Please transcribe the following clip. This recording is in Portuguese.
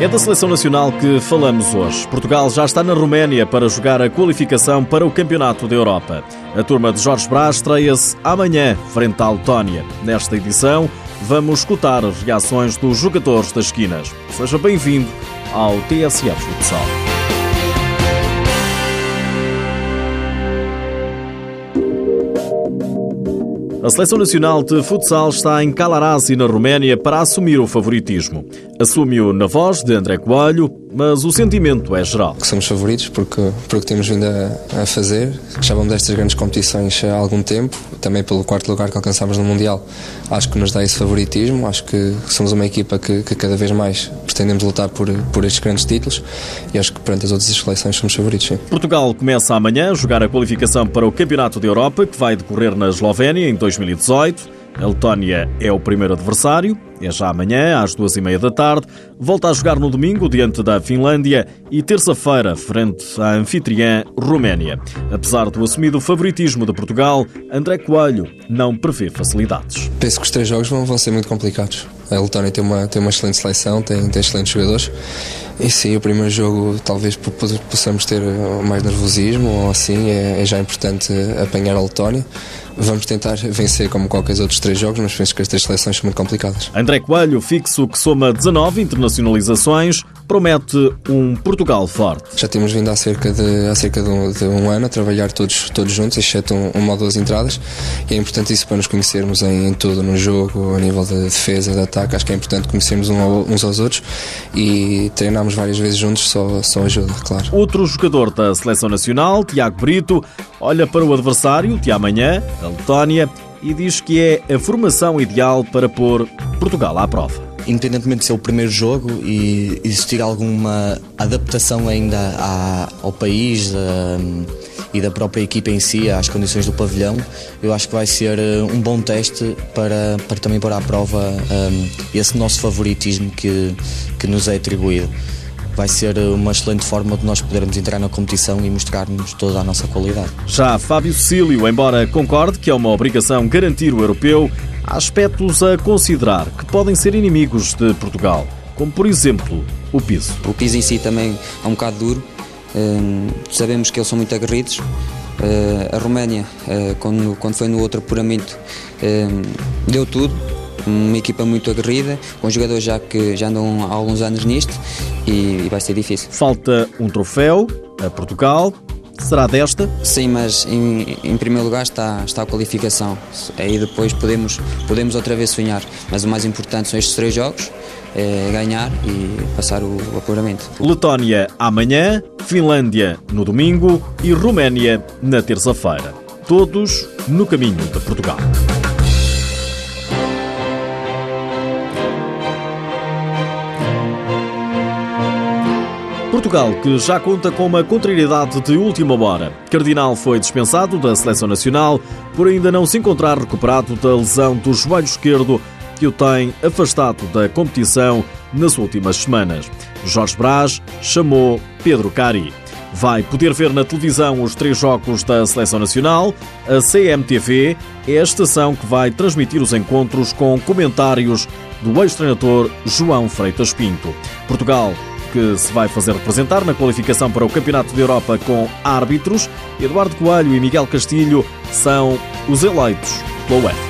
É da seleção nacional que falamos hoje. Portugal já está na Roménia para jogar a qualificação para o Campeonato da Europa. A turma de Jorge Brás estreia-se amanhã, frente à Letónia. Nesta edição, vamos escutar as reações dos jogadores das esquinas. Seja bem-vindo ao TSF Futsal. A Seleção Nacional de Futsal está em Calarasi, na Roménia, para assumir o favoritismo. Assume-o na voz de André Coelho, mas o sentimento é geral. Que somos favoritos porque, porque temos vindo a, a fazer. Já vamos destas grandes competições há algum tempo, também pelo quarto lugar que alcançámos no Mundial. Acho que nos dá esse favoritismo, acho que somos uma equipa que, que cada vez mais pretendemos lutar por, por estes grandes títulos e acho que perante as outras seleções somos favoritos. Sim. Portugal começa amanhã a jogar a qualificação para o Campeonato da Europa, que vai decorrer na Eslovénia em 2018. A Letónia é o primeiro adversário, é já amanhã, às duas e meia da tarde. Volta a jogar no domingo diante da Finlândia e terça-feira frente à anfitriã Roménia. Apesar do assumido favoritismo de Portugal, André Coelho não prevê facilidades. Penso que os três jogos vão, ser muito complicados. A Letónia tem uma, tem uma excelente seleção, tem, tem excelentes jogadores. E sim, o primeiro jogo talvez possamos ter mais nervosismo ou assim, é, é já importante apanhar a Letónia. Vamos tentar vencer como qualquer outros três jogos, mas penso que as três seleções são muito complicadas. André Coelho, fixo que soma 19 internacionalizações, promete um Portugal forte. Já temos vindo há cerca de, há cerca de, um, de um ano a trabalhar todos, todos juntos, exceto um, uma ou duas entradas, e é importante isso para nos conhecermos em, em tudo, no jogo, a nível de defesa, de ataque. Acho que é importante conhecermos uns aos outros e treinarmos várias vezes juntos só, só ajuda, claro. Outro jogador da seleção nacional, Tiago Brito, olha para o adversário de amanhã, a Letónia, e diz que é a formação ideal para pôr Portugal à prova independentemente de ser o primeiro jogo e existir alguma adaptação ainda à, ao país um, e da própria equipa em si, às condições do pavilhão, eu acho que vai ser uh, um bom teste para, para também pôr à prova um, esse nosso favoritismo que, que nos é atribuído vai ser uma excelente forma de nós podermos entrar na competição e mostrarmos toda a nossa qualidade. Já Fábio Cecílio, embora concorde que é uma obrigação garantir o europeu, há aspectos a considerar que podem ser inimigos de Portugal, como por exemplo o piso. O piso em si também é um bocado duro, hum, sabemos que eles são muito aguerridos. Uh, a Roménia, uh, quando, quando foi no outro apuramento, uh, deu tudo, uma equipa muito aguerrida, com jogadores já que já andam há alguns anos nisto e, e vai ser difícil. Falta um troféu a Portugal. Será desta? Sim, mas em, em, primeiro lugar está, está a qualificação. Aí depois podemos, podemos outra vez sonhar. Mas o mais importante são estes três jogos: é ganhar e passar o, o apuramento. Letónia amanhã, Finlândia no domingo e Roménia na terça-feira. Todos no caminho de Portugal. Portugal, que já conta com uma contrariedade de última hora. Cardinal foi dispensado da seleção nacional por ainda não se encontrar recuperado da lesão do joelho esquerdo que o tem afastado da competição nas últimas semanas. Jorge Brás chamou Pedro Cari. Vai poder ver na televisão os três jogos da Seleção Nacional. A CMTV é a estação que vai transmitir os encontros com comentários do ex-treinador João Freitas Pinto. Portugal que se vai fazer representar na qualificação para o Campeonato da Europa com árbitros. Eduardo Coelho e Miguel Castilho são os eleitos pela UEFA.